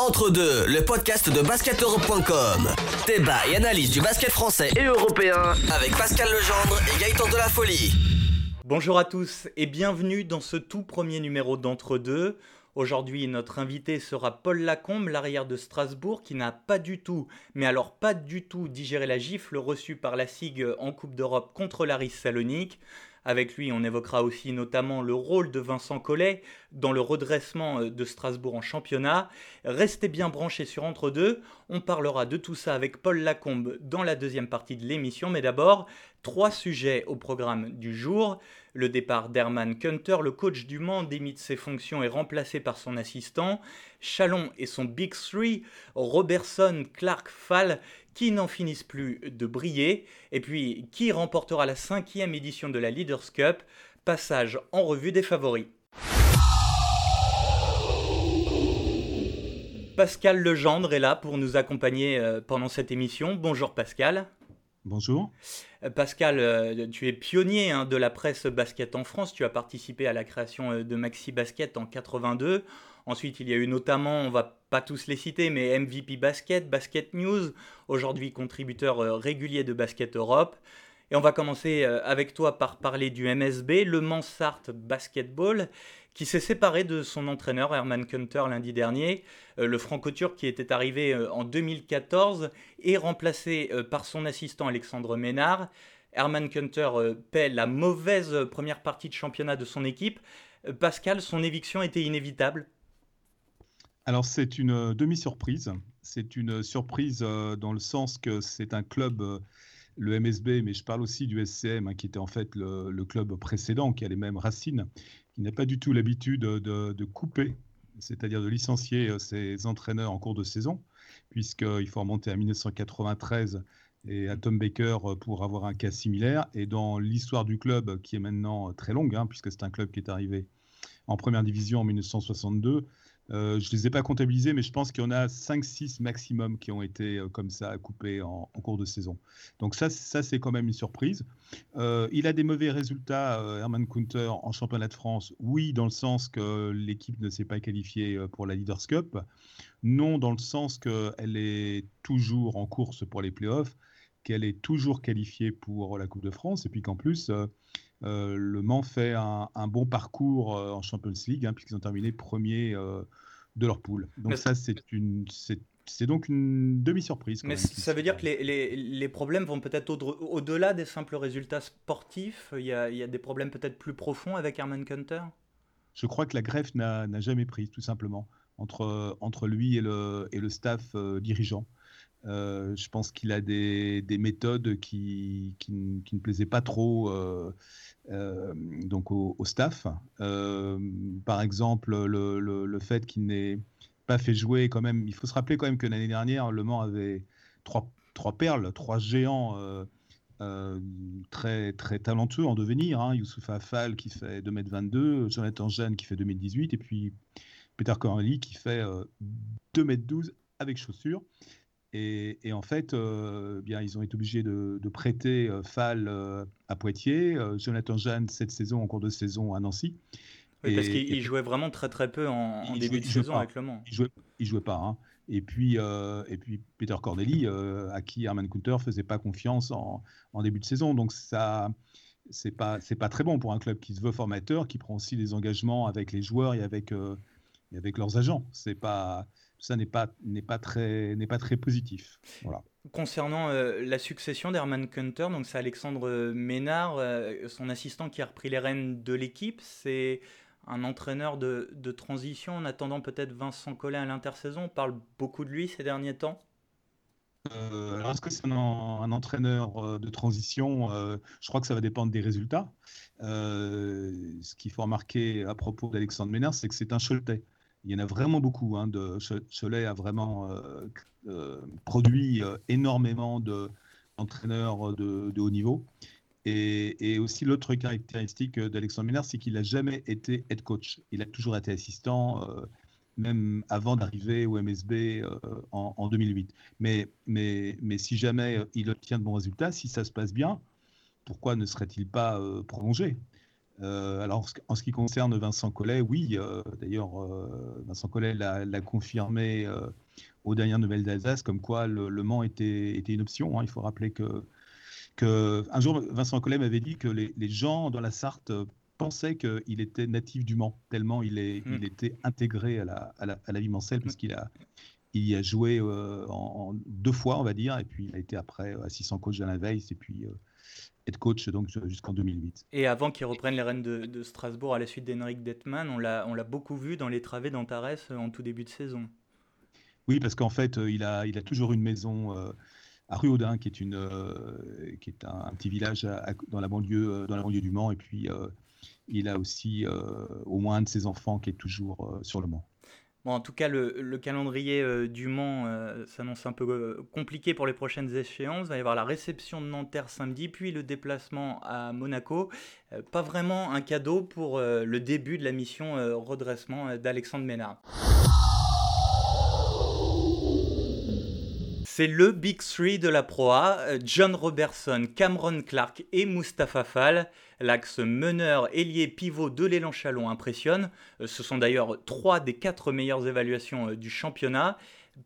Entre deux, le podcast de basketeurope.com. Débat et analyse du basket français et européen avec Pascal Legendre et Gaëtan de la Folie. Bonjour à tous et bienvenue dans ce tout premier numéro d'Entre deux. Aujourd'hui, notre invité sera Paul Lacombe, l'arrière de Strasbourg, qui n'a pas du tout, mais alors pas du tout digéré la gifle reçue par la SIG en Coupe d'Europe contre l'Aris Salonique. Avec lui, on évoquera aussi notamment le rôle de Vincent Collet dans le redressement euh, de Strasbourg en championnat. Restez bien branchés sur Entre deux. On parlera de tout ça avec Paul Lacombe dans la deuxième partie de l'émission. Mais d'abord, trois sujets au programme du jour. Le départ d'Herman Kunter, le coach du Mans, démite ses fonctions et remplacé par son assistant. Chalon et son Big Three, Robertson, Clark, Fall, qui n'en finissent plus de briller. Et puis, qui remportera la cinquième édition de la Leaders Cup? Passage en revue des favoris. Pascal Legendre est là pour nous accompagner euh, pendant cette émission. Bonjour Pascal. Bonjour. Euh, Pascal, euh, tu es pionnier hein, de la presse basket en France. Tu as participé à la création de Maxi Basket en 82. Ensuite, il y a eu notamment, on va pas tous les citer, mais MVP Basket, Basket News, aujourd'hui contributeur euh, régulier de Basket Europe. Et on va commencer euh, avec toi par parler du MSB, le Mansart Basketball, qui s'est séparé de son entraîneur Herman Kunter lundi dernier, euh, le franco-turc qui était arrivé en 2014 et remplacé par son assistant Alexandre Ménard. Herman Kunter paie la mauvaise première partie de championnat de son équipe. Pascal, son éviction était inévitable alors c'est une euh, demi-surprise. C'est une surprise euh, dans le sens que c'est un club, euh, le MSB, mais je parle aussi du SCM, hein, qui était en fait le, club précédent, qui a les mêmes racines, qui n'a pas du tout l'habitude de, couper, c'est-à-dire de licencier ses entraîneurs en cours de saison, puisqu'il faut remonter à 1993 et à Tom Baker pour avoir un cas similaire. Et dans l'histoire du club, qui est maintenant très longue, hein, puisque c'est un club qui est arrivé en première division en 1962, euh, je ne les ai pas comptabilisés, mais je pense qu'il y en a 5-6 maximum qui ont été euh, comme ça coupés en, cours de saison. Donc ça, ça c'est quand même une surprise. Euh, il a des mauvais résultats, Herman Kunter, en championnat de France. Oui, dans le sens que l'équipe ne s'est pas qualifiée pour la Leaders Cup. Non, dans le sens qu'elle est toujours en course pour les playoffs, qu'elle est toujours qualifiée pour la Coupe de France, et puis qu'en plus... le Mans fait un, bon parcours en Champions League, hein, puisqu'ils ont terminé premier de leur poule. Donc ça, c'est une, c'est donc une demi-surprise. Mais ça veut dire que les, les, les problèmes vont peut-être au-delà des simples résultats sportifs? Il y a, il y a des problèmes peut-être plus profonds avec Herman Kunter Je crois que la greffe n'a jamais pris, tout simplement, entre, entre lui et le, et le staff euh, dirigeant. Euh, je pense qu'il a des, des méthodes qui, ne plaisaient pas trop euh, euh, donc au, staff. par exemple, le, fait qu'il n'ait pas fait jouer quand même. Il faut se rappeler quand même que l'année dernière, Le Mans avait trois, perles, trois géants. très, très talentueux en devenir. Hein. Youssouf Afal qui fait 2m22, Jonathan Jeanne qui fait 2018 et puis Peter Corneli qui fait 2m12 avec chaussures. Et, en fait, euh, bien, ils ont été obligés de, prêter euh, Fall euh, à Poitiers, Jonathan Jeanne cette saison en cours de saison à Nancy. Oui, parce qu'il jouait vraiment très très peu en, début de saison avec Le Mans. Il jouait, il jouait pas. Hein. Et puis, et puis Peter Corneli, à qui Herman Kunter faisait pas confiance en, en début de saison. Donc ça, c'est pas c'est pas très bon pour un club qui se veut formateur, qui prend aussi des engagements avec les joueurs et avec et avec leurs agents. C'est pas ça n'est pas, n'est pas, très, n'est pas très positif. Voilà. Concernant euh, la succession d'Herman Kunter, donc c'est Alexandre Ménard, euh, son assistant qui a repris les rênes de l'équipe. C'est un entraîneur de, de, transition en attendant peut-être Vincent Collet à l'intersaison. On parle beaucoup de lui ces derniers temps. Euh, alors, est-ce que c'est un, entraîneur de transition? Je crois que ça va dépendre des résultats. ce qu'il faut remarquer à propos d'Alexandre Ménard, c'est que c'est un Choletais il y en a vraiment beaucoup. Hein, de, a vraiment euh, euh, produit euh, énormément d'entraîneurs de, de, haut niveau. Et, aussi l'autre caractéristique d'Alexandre Ménard, c'est qu'il n'a jamais été head coach. Il a toujours été assistant, même avant d'arriver au MSB en, 2008. Mais, mais, mais si jamais il obtient de bons résultats, si ça se passe bien, pourquoi ne serait-il pas prolongé? Alors, en ce qui concerne Vincent Collet, oui, d'ailleurs, Vincent Collet l'a confirmé aux dernières nouvelles d'Alsace, comme quoi le, Mans était, était une option. Hein. Il faut rappeler que, que un jour, Vincent Collet m'avait dit que les, les, gens dans la Sarthe pensaient qu'il était natif du Mans, tellement il, est, il hmm. était intégré à la, à la, à la vie mancelle, parce qu'il a, il y a joué euh, en, deux fois, on va dire, et puis il a été après euh, assistant coach de la Weiss, et puis euh, head coach donc jusqu'en 2008. Et avant qu'il reprenne les rênes de, de, Strasbourg à la suite d'Henrik Detman, on l'a beaucoup vu dans les travées d'Antares en tout début de saison. Oui, parce qu'en fait, euh, il, a, il a toujours une maison euh, à Ruaudin, qui est, une, euh, qui est un, petit village dans, la banlieue, dans la banlieue du Mans. Et puis, il a aussi au moins un de ses enfants qui est toujours sur le Mans. Bon, en tout cas, le, calendrier du Mans s'annonce un peu compliqué pour les prochaines échéances. Il va y avoir la réception de Nanterre samedi, puis le déplacement à Monaco. pas vraiment un cadeau pour le début de la mission redressement d'Alexandre Ménard. C'est le Big Three de la proa, euh, John Robertson, Cameron Clark et Mustapha Fall. L'axe meneur, ailier, pivot de l'élan Chalon impressionne. Euh, ce sont d'ailleurs trois des quatre meilleures évaluations euh, du championnat.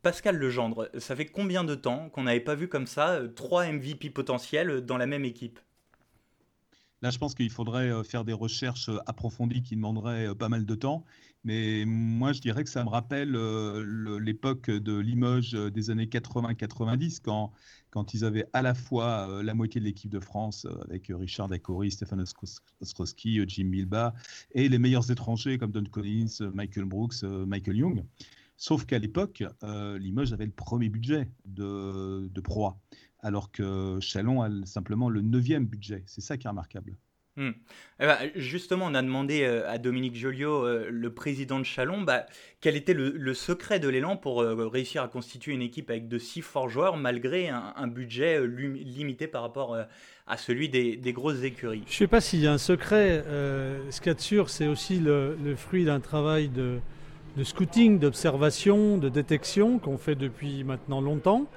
Pascal Legendre, ça fait combien de temps qu'on n'avait pas vu comme ça trois MVP potentiels dans la même équipe? Là, je pense qu'il faudrait faire des recherches approfondies qui demanderaient pas mal de temps. Mais moi, je dirais que ça me rappelle l'époque de Limoges des années 80-90, quand, quand ils avaient à la fois la moitié de l'équipe de France, avec Richard Dacori, Stéphane Ostrowski, Jim Milba, et les meilleurs étrangers comme Don Collins, Michael Brooks, Michael Young. Sauf qu'à l'époque, Limoges avait le premier budget de, de proie alors que Chalon a simplement le neuvième budget. C'est ça qui est remarquable. Hmm. Eh ben, justement, on a demandé euh, à Dominique Joliot, euh, le président de Chalon, bah, quel était le, secret de l'élan pour euh, réussir à constituer une équipe avec de si forts joueurs malgré un, budget limité par rapport à celui des, grosses écuries? Je ne sais pas s'il y a un secret. ce qu'il y a de sûr, c'est aussi le, fruit d'un travail de, de scouting, d'observation, de détection qu'on fait depuis maintenant longtemps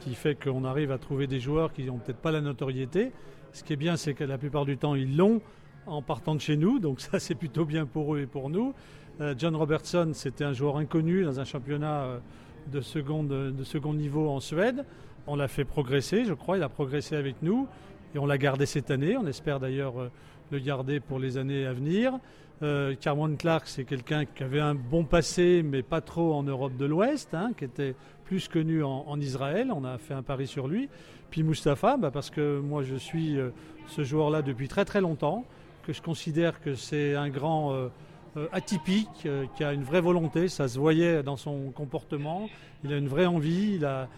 qui fait qu'on arrive à trouver des joueurs qui n'ont peut-être pas la notoriété. Ce qui est bien, c'est que la plupart du temps, ils l'ont en partant de chez nous, donc ça c'est plutôt bien pour eux et pour nous. Euh, John Robertson, c'était un joueur inconnu dans un championnat euh, de, seconde, de second niveau en Suède. On l'a fait progresser, je crois, il a progressé avec nous et on l'a gardé cette année. On espère d'ailleurs euh, le garder pour les années à venir. Euh, Clark, c'est quelqu'un qui avait un bon passé, mais pas trop en Europe de l'Ouest, hein, qui était plus connu en, Israël. On a fait un pari sur lui. Puis Mustapha, bah, parce que moi je suis euh, ce joueur-là depuis très très longtemps, que je considère que c'est un grand euh, atypique, qui a une vraie volonté, ça se voyait dans son comportement. Il a une vraie envie, il a,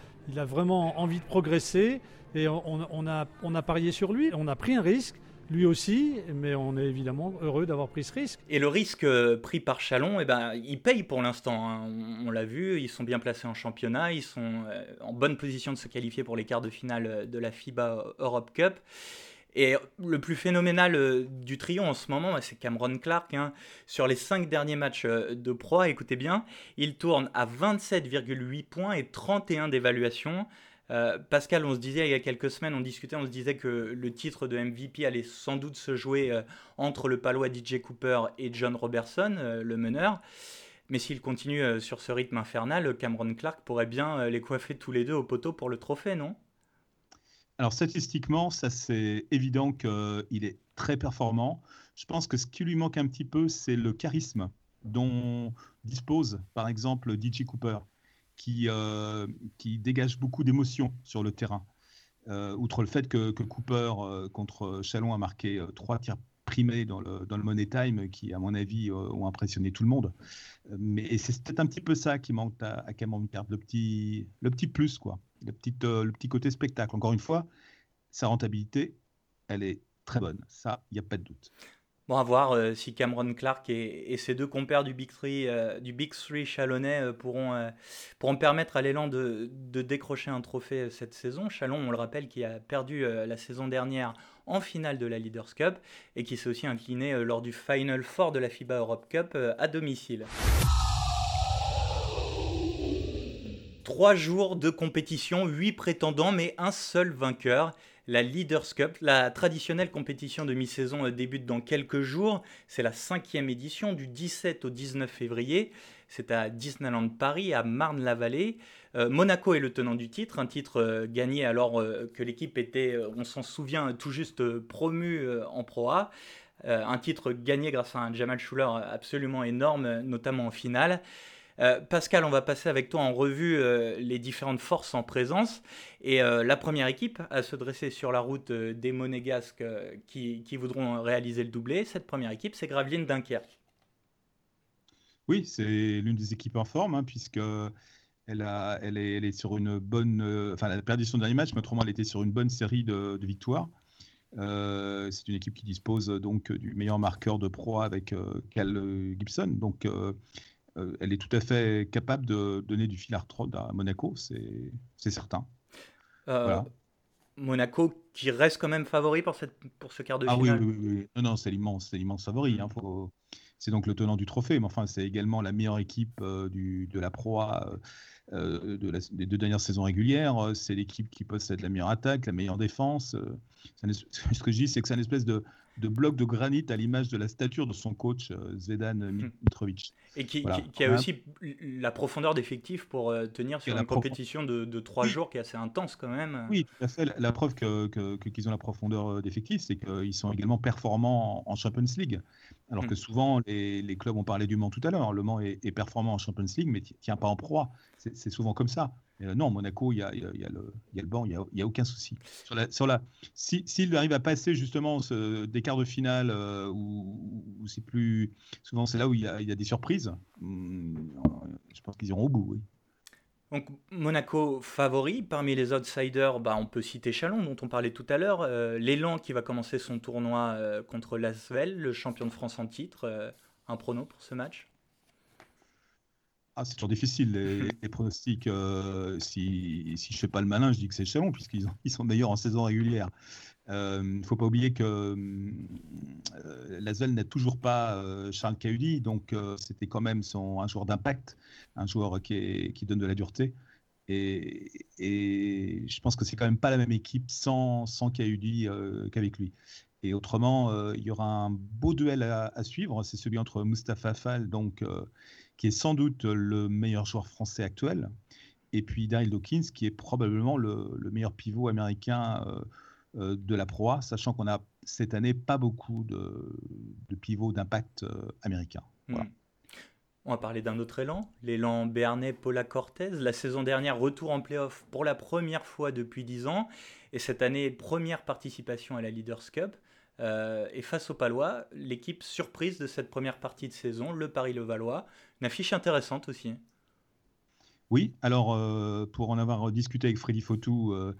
vraiment envie de progresser. Et on a parié sur lui, on a pris un risque lui aussi, mais on est évidemment heureux d'avoir pris ce risque. Et le risque euh, pris par Chalon, eh ben, il paye pour l'instant. Hein. On, l'a vu, ils sont bien placés en championnat, ils sont euh, en bonne position de se qualifier pour les quarts de finale euh, de la FIBA Europe Cup. Et le plus phénoménal du trio en ce moment, c'est Cameron Clark. Hein. Sur les cinq derniers matchs de proie, écoutez bien, il tourne à 27,8 points et 31 d'évaluation. Euh, Pascal, on se disait il y a quelques semaines, on discutait, on se disait que le titre de MVP allait sans doute se jouer euh, entre le palois DJ Cooper et John Robertson, euh, le meneur. Mais s'il continue sur ce rythme infernal, Cameron Clark pourrait bien les coiffer tous les deux au poteau pour le trophée, non? Alors statistiquement, ça c'est évident qu'il est très performant. Je pense que ce qui lui manque un petit peu, c'est le charisme dont dispose par exemple DJ Cooper qui, euh, qui dégage beaucoup d'émotions sur le terrain. Euh, outre le fait que, Cooper euh, contre Chalon a marqué trois tirs primés dans le, dans le Money Time qui, à mon avis, ont impressionné tout le monde. Mais c'est peut-être un petit peu ça qui manque à, à Card, le petit, le petit plus, quoi. Le, le petit côté spectacle. Encore une fois, sa rentabilité, elle est très bonne. Ça, il n'y a pas de doute. Bon, à voir euh, si Cameron Clark et, ses deux compères du Big Three, euh, du Big Three chalonnais euh, pourront, pourront permettre à l'élan de, de, décrocher un trophée cette saison. Chalon, on le rappelle, qui a perdu la saison dernière en finale de la Leaders Cup et qui s'est aussi incliné lors du Final Four de la FIBA Europe Cup à domicile. Trois jours de compétition, huit prétendants, mais un seul vainqueur. La Leaders Cup, la traditionnelle compétition de mi-saison, débute dans quelques jours. C'est la cinquième édition du 17 au 19 février. C'est à Disneyland Paris, à Marne-la-Vallée. Euh, Monaco est le tenant du titre, un titre euh, gagné alors euh, que l'équipe était, on s'en souvient, tout juste promue en Pro A. un titre gagné grâce à un Jamal Schuller absolument énorme, notamment en finale. Pascal, on va passer avec toi en revue les différentes forces en présence. Et la première équipe à se dresser sur la route des Monégasques qui, voudront réaliser le doublé, cette première équipe, c'est Gravelines Dunkerque. Oui, c'est l'une des équipes en forme, hein, puisque elle, a, est, sur une bonne. Euh, enfin, elle a perdu son dernier match, mais autrement, elle était sur une bonne série de, victoires. Euh, c'est une équipe qui dispose donc du meilleur marqueur de proie avec euh, Cal Gibson. Donc, elle est tout à fait capable de donner du fil à retordre à Monaco, c'est certain. Monaco qui reste quand même favori pour, cette, pour ce quart de finale. Ah oui, oui, oui. Non, non, c'est l'immense, favori. Hein, faut, c'est donc le tenant du trophée, mais enfin, c'est également la meilleure équipe euh, du, de la proie euh, de des deux dernières saisons régulières. C'est l'équipe qui possède la meilleure attaque, la meilleure défense. Euh, ce que je dis, c'est que c'est une espèce de, de bloc de granit à l'image de la stature de son coach euh, Zvedan hmm. Mitrovic. Et qui, a aussi la profondeur d'effectif pour euh, tenir sur une compétition de, trois jours qui est assez intense quand même. Oui, tout à fait. La, preuve qu'ils que, que, ont la profondeur euh, d'effectif, c'est qu'ils sont également performants en, Champions League. Alors hmm. que souvent, les, les, clubs ont parlé du Mans tout à l'heure. Le Mans est, est, performant en Champions League, mais tient pas en proie. C'est souvent comme ça. Euh, non, Monaco, il y a, le, banc, il n'y a, aucun souci. Sur la, sur S'il si, arrive à passer justement des quarts de finale, euh, où, c'est plus. Souvent, c'est là où il y, a, des surprises. Hmm, je pense qu'ils iront au bout, oui. Donc, Monaco favori. Parmi les outsiders, bah, on peut citer Chalon, dont on parlait tout à l'heure. Euh, L'élan qui va commencer son tournoi contre Lasvel, le champion de France en titre. un prono pour ce match ah, c'est toujours difficile, les, pronostics. Euh, si, si je ne fais pas le malin, je dis que c'est Chalon, puisqu'ils ils sont meilleurs en saison régulière. Il euh, ne faut pas oublier que euh, Lasvel n'a toujours pas euh, Charles Cahudi, donc c'était quand même son, un joueur d'impact, un joueur qui, qui, donne de la dureté. Et, et je pense que c'est quand même pas la même équipe sans, sans Cahudi qu'avec lui. Et autrement, il y aura un beau duel à, à suivre, c'est celui entre Mustapha Fall, donc qui est sans doute le meilleur joueur français actuel, et puis Daryl Dawkins, qui est probablement le, meilleur pivot américain euh, euh, de la proie, sachant qu'on a cette année pas beaucoup de, pivots d'impact euh, américains. Hmm. On va parler d'un autre élan, l'élan béarnais Paula Cortez. La saison dernière, retour en playoff pour la première fois depuis 10 ans. Et cette année, première participation à la Leaders Cup. Et face au Palois, l'équipe surprise de cette première partie de saison, le Paris-Levallois, une affiche intéressante aussi. Oui, alors euh, pour en avoir discuté avec Freddy Fautou euh,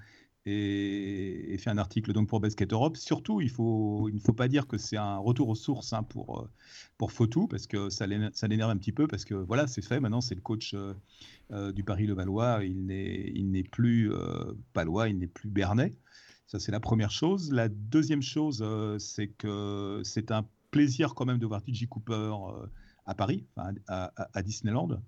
et, fait un article donc pour Basket Europe, surtout il, ne faut pas dire que c'est un retour aux sources hein, pour, euh, pour Fautou parce que ça l'énerve un petit peu parce que voilà, c'est fait, maintenant c'est le coach du Paris-Levallois, il n'est plus palois, il n'est plus bernais. Ça, c'est la première chose. La deuxième chose, c'est que c'est un plaisir quand même de voir TJ Cooper à Paris, à, Disneyland.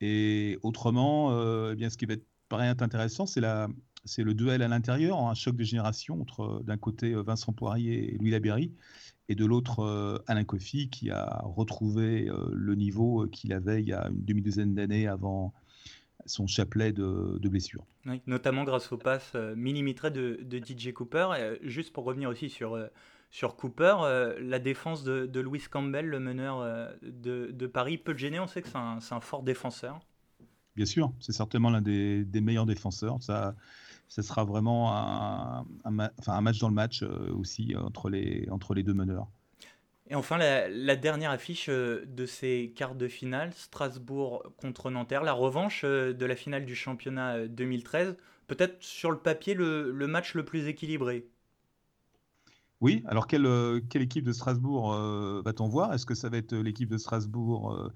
Et autrement, euh, eh bien, ce qui va être être intéressant, c'est la, c'est le duel à l'intérieur, un choc de génération entre d'un côté Vincent Poirier et Louis Laberry, et de l'autre euh, Alain Coffy qui a retrouvé euh, le niveau qu'il avait il y a une demi-douzaine d'années avant son chapelet de, de blessures. notamment grâce au pass millimétré de, de DJ Cooper. juste pour revenir aussi sur sur Cooper, euh, la défense de, de, Louis Campbell, le meneur euh, de, Paris, peut le gêner. On sait que c'est un, fort défenseur. Bien sûr, c'est certainement l'un des, meilleurs défenseurs. Ça, ça sera vraiment un, un, match dans le match euh, aussi entre les, entre les deux meneurs. Et enfin, la, dernière affiche de ces quarts de finale, Strasbourg contre Nanterre, la revanche de la finale du championnat 2013, peut-être sur le papier le, match le plus équilibré. Oui, alors quelle, euh, équipe de Strasbourg euh, va-t-on voir? Est-ce que ça va être l'équipe de Strasbourg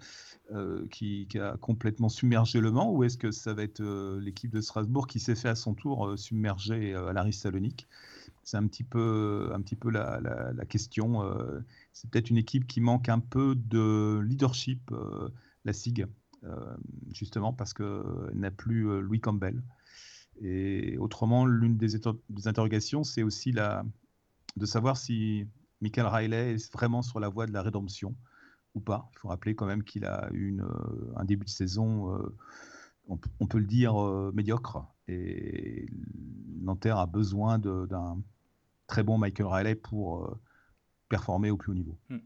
euh, qui, a complètement submergé Le Mans? Ou est-ce que ça va être l'équipe de Strasbourg qui s'est fait à son tour submerger à l'Aris Salonique? C'est un petit peu, un petit peu la, la question. C'est peut-être une équipe qui manque un peu de leadership, la SIG, justement parce qu'elle n'a plus Louis Campbell. Et autrement, l'une des, interrogations, c'est aussi la, de savoir si Michael Riley est vraiment sur la voie de la rédemption ou pas. Il faut rappeler quand même qu'il a eu un début de saison, on, on, peut le dire, médiocre. Et Nanterre a besoin d'un très bon Michael Riley pour performer au plus haut niveau. Hmm.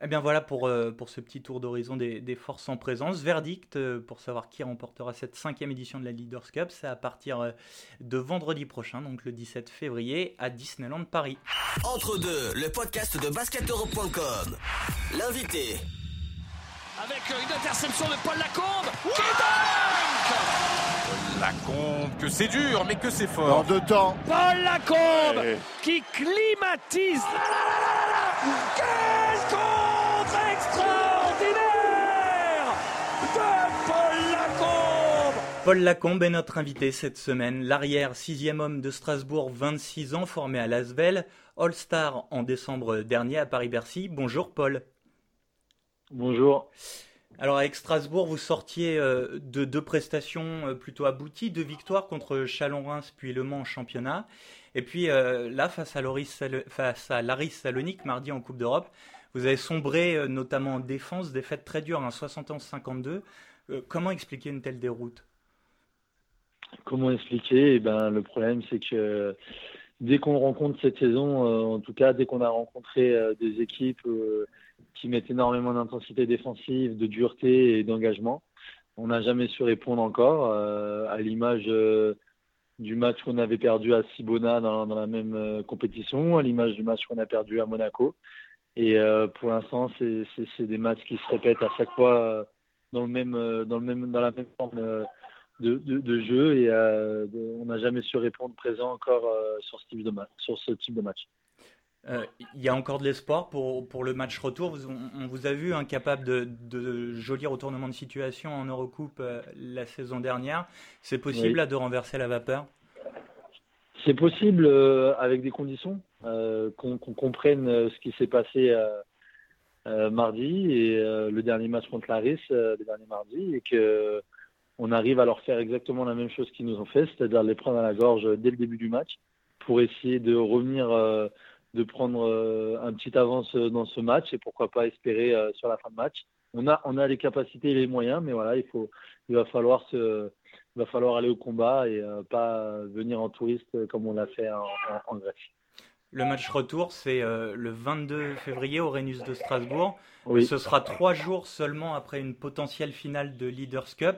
Eh bien voilà pour, euh, pour ce petit tour d'horizon des, des, forces en présence. Verdict euh, pour savoir qui remportera cette cinquième édition de la Leaders Cup, c'est à partir euh, de vendredi prochain, donc le 17 février, à Disneyland Paris. Entre deux, le podcast de basketeurope.com. L'invité. Avec une interception de Paul Lacombe qui Paul Lacombe, que c'est dur, mais que c'est fort. En deux temps. Paul Lacombe qui climatise. Quel Paul Lacombe est notre invité cette semaine. L'arrière, sixième homme de Strasbourg, 26 ans, formé à Lasvel, All-Star en décembre dernier à Paris-Bercy. Bonjour Paul. Bonjour. Alors avec Strasbourg, vous sortiez euh, de deux prestations euh, plutôt abouties, deux victoires contre Chalon-Reims puis Le Mans en championnat. Et puis euh, là, face à, Loris, Laris Salonique, mardi en Coupe d'Europe, vous avez sombré notamment en défense, défaite très dure, un 71-52. comment expliquer une telle déroute? Comment expliquer? Eh ben, Le problème, c'est que dès qu'on rencontre cette saison, euh, en tout cas, dès qu'on a rencontré euh, des équipes euh, qui mettent énormément d'intensité défensive, de dureté et d'engagement, on n'a jamais su répondre encore, à l'image du match qu'on avait perdu à Sibona dans, la même compétition, à l'image du match qu'on a perdu à Monaco. Et pour l'instant, c'est des matchs qui se répètent à chaque fois dans, le même, dans, le même, dans la même forme de, jeu et euh, on n'a jamais su répondre présent encore euh, sur, ce type de match, sur ce type de match. Euh, il y a encore de l'espoir pour, pour le match retour. On, vous a vu incapable de, de jolis retournements de situation en Eurocoupe la saison dernière. C'est possible de renverser la vapeur? C'est possible avec des conditions, qu'on comprenne ce qui s'est passé mardi et le dernier match contre Laris le dernier mardi et que on arrive à leur faire exactement la même chose qu'ils nous ont fait, c'est-à-dire les prendre à la gorge dès le début du match pour essayer de revenir, euh, de prendre euh, un petit avance dans ce match et pourquoi pas espérer euh, sur la fin de match. On a, on a les capacités et les moyens, mais voilà, il faut, va falloir aller au combat et pas venir en touriste comme on l'a fait en Grèce. Le match retour, c'est euh, le 22 février au Rhenus de Strasbourg. Ce sera trois jours seulement après une potentielle finale de Leaders Cup.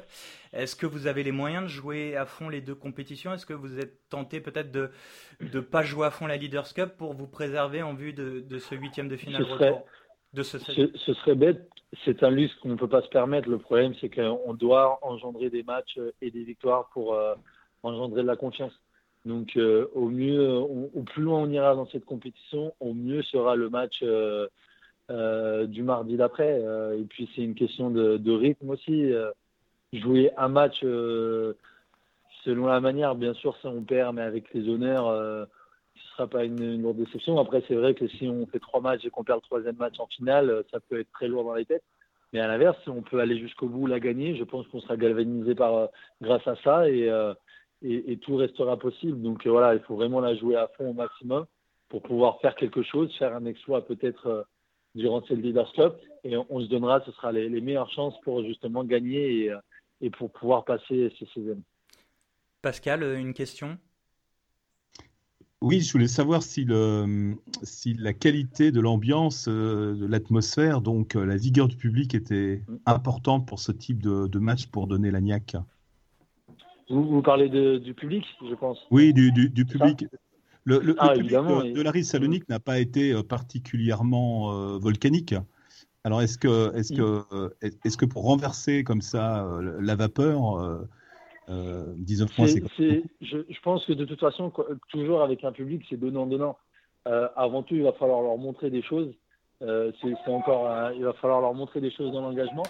Est-ce que vous avez les moyens de jouer à fond les deux compétitions? Est-ce que vous êtes tenté peut-être de ne pas jouer à fond la Leaders Cup pour vous préserver en vue de, ce huitième de finale ce serait, de ce... ce... serait bête. C'est un luxe qu'on ne peut pas se permettre. Le problème, c'est qu'on doit engendrer des matchs et des victoires pour euh, engendrer de la confiance. Donc euh, au mieux, au plus loin on ira dans cette compétition, au mieux sera le match euh, euh, du mardi d'après. et puis c'est une question de, rythme aussi. jouer un match selon la manière, bien sûr, ça on perd, mais avec les honneurs, ce ne sera pas une, lourde déception. Après, c'est vrai que si on fait trois matchs et qu'on perd le troisième match en finale, ça peut être très lourd dans les têtes. Mais à l'inverse, on peut aller jusqu'au bout, la gagner. Je pense qu'on sera galvanisé par, grâce à ça. Et, et, tout restera possible. Donc euh, voilà, il faut vraiment la jouer à fond au maximum pour pouvoir faire quelque chose, faire un exploit peut-être euh, durant cette Leaders Cup. Et on, se donnera, ce sera les, meilleures chances pour justement gagner et, euh, et pour pouvoir passer ces saisons. Pascal, une question? Oui, je voulais savoir si, le, si la qualité de l'ambiance, de l'atmosphère, donc la vigueur du public était mm. importante pour ce type de, de match pour donner la Vous, parlez du public, je pense. Oui, du, public. Le, ah, public de, la Salonique n'a pas été euh, particulièrement euh, volcanique. Alors, est-ce que, est que, euh, est que pour renverser comme ça la vapeur, 19 points, c'est je, je, pense que de toute façon, toujours avec un public, c'est donnant-donnant. avant tout, il va falloir leur montrer des choses. c'est encore, il va falloir leur montrer des choses dans l'engagement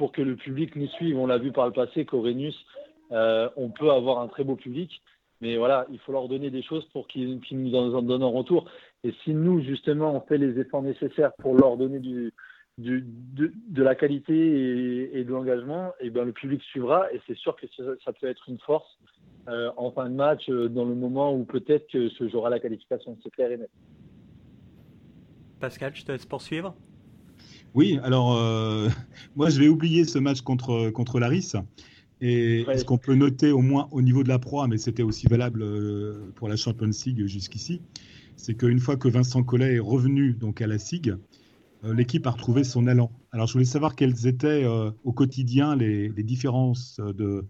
pour que le public nous suive. On l'a vu par le passé euh, on peut avoir un très beau public, mais voilà, il faut leur donner des choses pour qu'ils nous en donnent en retour. Et si nous, justement, on fait les efforts nécessaires pour leur donner du, de, la qualité et, de l'engagement, et eh ben le public suivra. Et c'est sûr que ça, peut être une force en fin de match dans le moment où peut-être que se jouera la qualification. C'est clair et net. Pascal, je te laisse poursuivre. Oui, alors moi je vais oublier ce match contre, contre Laris. Et ce qu'on peut noter au moins au niveau de la proie, mais c'était aussi valable pour la Champions League jusqu'ici, c'est qu'une fois que Vincent Collet est revenu donc à la SIG, euh, l'équipe a retrouvé son allant. Alors, je voulais savoir quelles étaient euh, au quotidien les, différences de,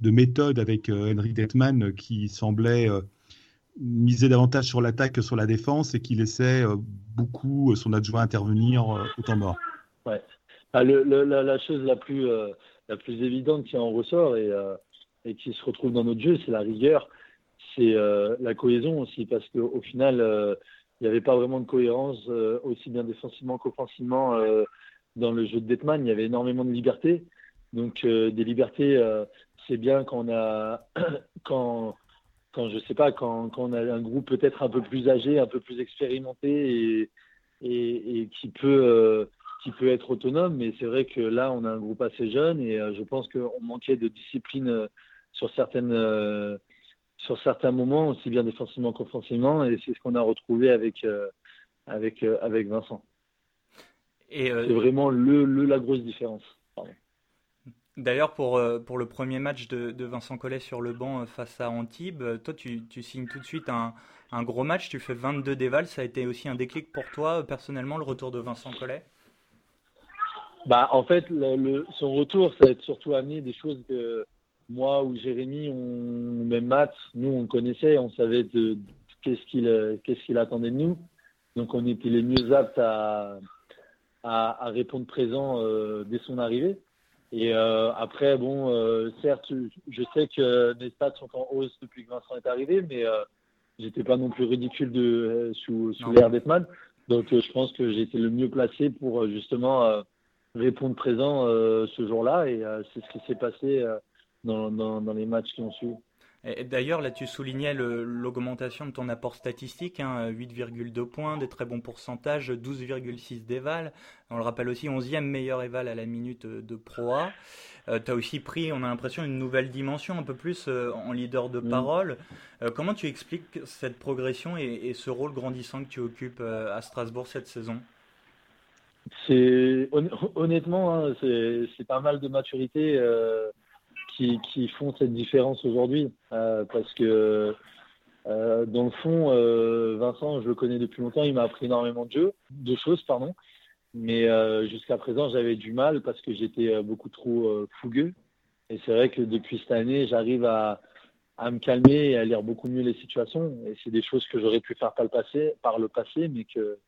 méthode avec euh, Henry Detman qui semblait miser davantage sur l'attaque que sur la défense et qui laissait beaucoup son adjoint intervenir au temps mort. Ouais. Ah, la, chose la plus, la plus évidente qui en ressort et, et qui se retrouve dans notre jeu, c'est la rigueur, c'est la cohésion aussi, parce qu'au final, il n'y avait pas vraiment de cohérence, euh, aussi bien défensivement qu'offensivement, euh, dans le jeu de Detman. Il y avait énormément de liberté. Donc, euh, des libertés, c'est bien quand on a, quand, quand je sais pas, quand, quand on a un groupe peut-être un peu plus âgé, un peu plus expérimenté et, qui peut, qui peut être autonome. Mais c'est vrai que là, on a un groupe assez jeune et je pense qu'on manquait de discipline sur certaines sur certains moments, aussi bien défensivement qu'offensivement, et c'est ce qu'on a retrouvé avec, euh, avec, euh, avec Vincent. Et euh, c'est vraiment le, le, la grosse différence. D'ailleurs, pour, pour le premier match de, de, Vincent Collet sur le banc face à Antibes, toi, tu, tu signes tout de suite un, un, gros match, tu fais 22 dévals. Ça a été aussi un déclic pour toi, personnellement, le retour de Vincent Collet? Bah, En fait, le, son retour, ça a surtout amené des choses que moi ou Jérémy, on, même Matt, nous on connaissait, on savait de, qu'est-ce qu'il qu'est-ce qu'il attendait de nous. Donc on était les mieux aptes à, à, répondre présent euh, dès son arrivée. Et euh, après, bon, euh, certes, je sais que mes stats sont en hausse depuis que Vincent est arrivé, mais j'étais pas non plus ridicule de, sous, sous l'ère d'Etman. Donc je pense que été le mieux placé pour justement répondre présent ce jour-là. Et c'est ce qui s'est passé dans, les matchs qui ont suivi. D'ailleurs, là, tu soulignais l'augmentation de ton apport statistique, 8,2 hein, points, des très bons pourcentages, 12,6 d'éval. On le rappelle aussi, 11e meilleur éval à la minute de Pro A. Euh, tu as aussi pris, on a l'impression, une nouvelle dimension, un peu plus euh, en leader de mm. parole. Euh, comment tu expliques cette progression et, ce rôle grandissant que tu occupes à Strasbourg cette saison? C'est honnêtement, hein, c'est pas mal de maturité qui, font cette différence aujourd'hui. Euh, parce que euh, dans le fond, euh, Vincent, je le connais depuis longtemps, il m'a appris énormément de jeux, de choses, pardon. Mais jusqu'à présent, j'avais du mal parce que j'étais beaucoup trop fougueux. Et c'est vrai que depuis cette année, j'arrive à, à me calmer et à lire beaucoup mieux les situations. Et c'est des choses que j'aurais pu faire par le passé, par le passé mais que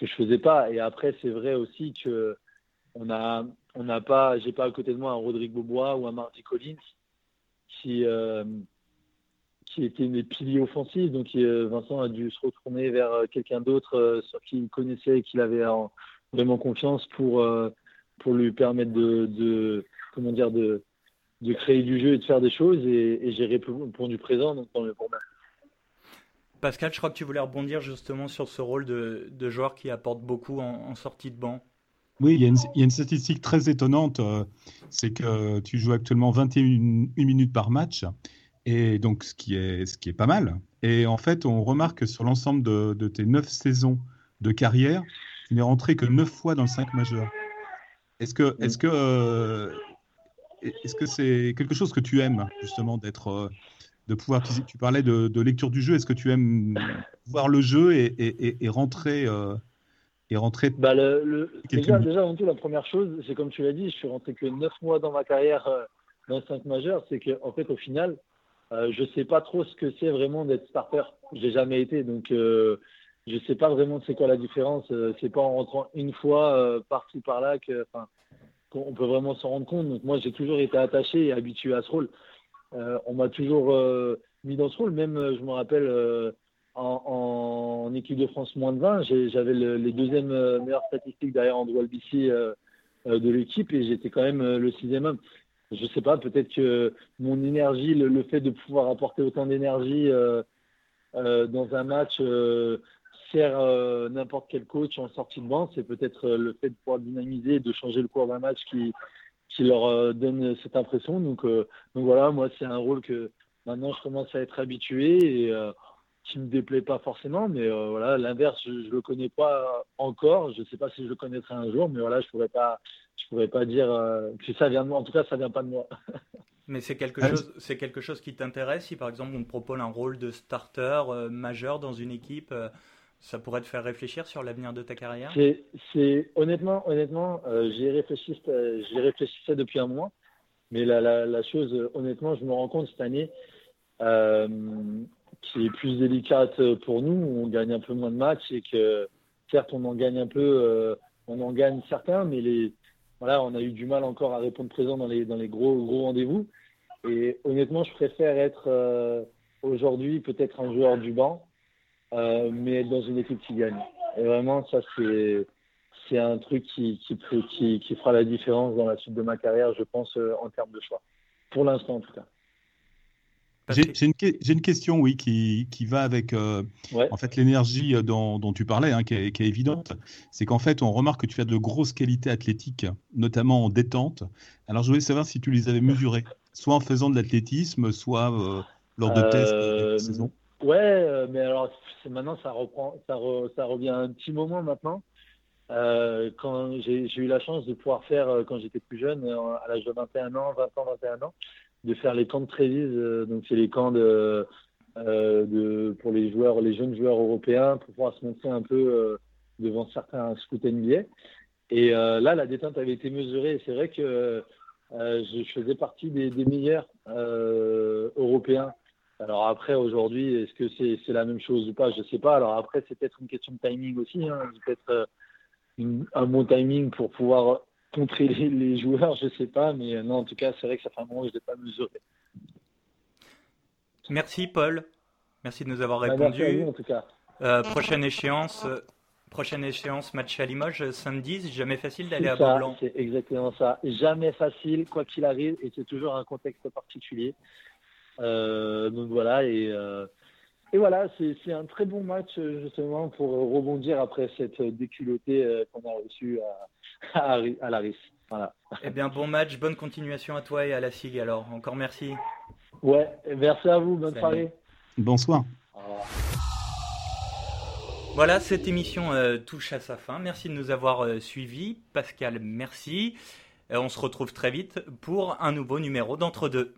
que je faisais pas. Et après, c'est vrai aussi que on a on n'a pas, j'ai pas à côté de moi un Rodrigue Bobois ou un Marty Collins qui, euh, qui était des piliers offensifs. Donc euh, Vincent a dû se retourner vers euh, quelqu'un d'autre sur qui il connaissait et qu'il avait vraiment confiance pour, pour lui permettre de, de, comment dire, de, de créer du jeu et de faire des choses. Et, et j'ai répondu présent. Pascal, je crois que tu voulais rebondir justement sur ce rôle de, joueur qui apporte beaucoup en sortie de banc. Oui, il y, a une, statistique très étonnante, euh, c'est que tu joues actuellement 21 minutes par match, et donc ce qui est, pas mal. Et en fait, on remarque que sur l'ensemble de, tes 9 saisons de carrière, tu n'es rentré que 9 fois dans le 5 majeur. Euh, est-ce que c'est quelque chose que tu aimes justement d'être euh, de pouvoir tu, parlais de, lecture du jeu est-ce que tu aimes voir le jeu et, et, et rentrer et rentrer bah le, déjà, déjà, avant tout, la première chose, c'est comme tu l'as dit, je suis rentré que 9 mois dans ma carrière euh, dans le 5 majeur. C'est qu'en en fait, au final, euh, je sais pas trop ce que c'est vraiment d'être starter. J'ai jamais été, donc euh, je sais pas vraiment c'est quoi la différence. Euh, c'est pas en rentrant une fois euh, par-ci par-là que, qu'on peut vraiment s'en rendre compte. Donc moi, j'ai toujours été attaché et habitué à ce rôle. On m'a toujours mis dans ce rôle. Même, je me rappelle en, équipe de France moins de 20. J'avais les deuxièmes euh, meilleures statistiques derrière Andrew Albici euh, euh, de l'équipe et j'étais quand même le sixième homme. Je sais pas, peut-être que mon énergie, le, fait de pouvoir apporter autant d'énergie dans un match sert n'importe quel coach en sortie de banc. C'est peut-être le fait de pouvoir dynamiser de changer le cours d'un match qui, qui leur donne cette impression. Donc, donc voilà, moi, c'est un rôle que, maintenant, je commence à être habitué et qui me déplaît pas forcément, mais voilà, l'inverse, je, ne le connais pas encore. Je sais pas si je le connaîtrai un jour, mais voilà, je pourrais pas, je pourrais pas dire que ça vient de moi. En tout cas, ça vient pas de moi. Mais c'est quelque, chose, c'est quelque chose qui t'intéresse si par exemple on te propose un rôle de starter majeur dans une équipe ça pourrait te faire réfléchir sur l'avenir de ta carrière? C'est, Honnêtement, honnêtement euh, j'y, réfléchi, euh, réfléchissais depuis un mois. Mais la, chose, honnêtement, je me rends compte cette année euh, qui est plus délicate pour nous. On gagne un peu moins de matchs et que, certes, on en gagne un peu, on en gagne certains, mais voilà, on a eu du mal encore à répondre présent dans les, dans les gros, gros rendez-vous. Et honnêtement, je préfère être aujourd'hui peut-être un joueur du banc euh, mais être dans une équipe qui gagne. Et vraiment, ça, c'est, c'est un truc qui, qui, qui, qui, fera la différence dans la suite de ma carrière, je pense, euh, en termes de choix. Pour l'instant, en tout cas. J'ai, une, j'ai une, question, oui, qui, qui va avec euh, en fait l'énergie dont, dont tu parlais, hein, qui, est, qui, est, évidente. C'est qu'en fait, on remarque que tu as de grosses qualités athlétiques, notamment en détente. Alors, je voulais savoir si tu les avais mesurées, soit en faisant de l'athlétisme, soit lors de tests de saison. Ouais, euh, mais alors maintenant ça reprend, ça, ça revient un petit moment maintenant. Euh, quand j'ai eu la chance de pouvoir faire, euh, quand j'étais plus jeune, à l'âge de 21 ans, 20 ans, 21 ans, de faire les camps de Trévise. donc c'est les camps de, de, pour les joueurs, les jeunes joueurs européens, pour pouvoir se montrer un peu devant certains scouts NBA. Et là, la détente avait été mesurée. C'est vrai que je faisais partie des, des meilleurs européens alors après, aujourd'hui, est-ce que c'est la même chose ou pas? Je ne sais pas. Alors après, c'est peut-être une question de timing aussi. Hein. Peut-être euh, un bon timing pour pouvoir contrer les, joueurs, je ne sais pas. Mais euh, non, en tout cas, c'est vrai que ça fait un moment que je n'ai pas mesuré. Merci Paul. Merci de nous avoir bah, répondu. en tout cas. Euh, prochaine échéance. Prochaine échéance, match à Limoges samedi. C'est jamais facile d'aller à Blanc. C'est exactement ça. Jamais facile, quoi qu'il arrive, et c'est toujours un contexte particulier. Euh, donc voilà, et, euh, et voilà, c'est un très bon match justement pour rebondir après cette déculottée euh, qu'on a reçue à, à, Laris. Voilà. Eh bien, bon match, bonne continuation à toi et à la SIG alors. Encore merci. Ouais, merci à vous, bonne soirée. Bonsoir. Voilà, cette émission touche à sa fin. Merci de nous avoir suivis. Pascal, merci. on se retrouve très vite pour un nouveau numéro d'entre deux.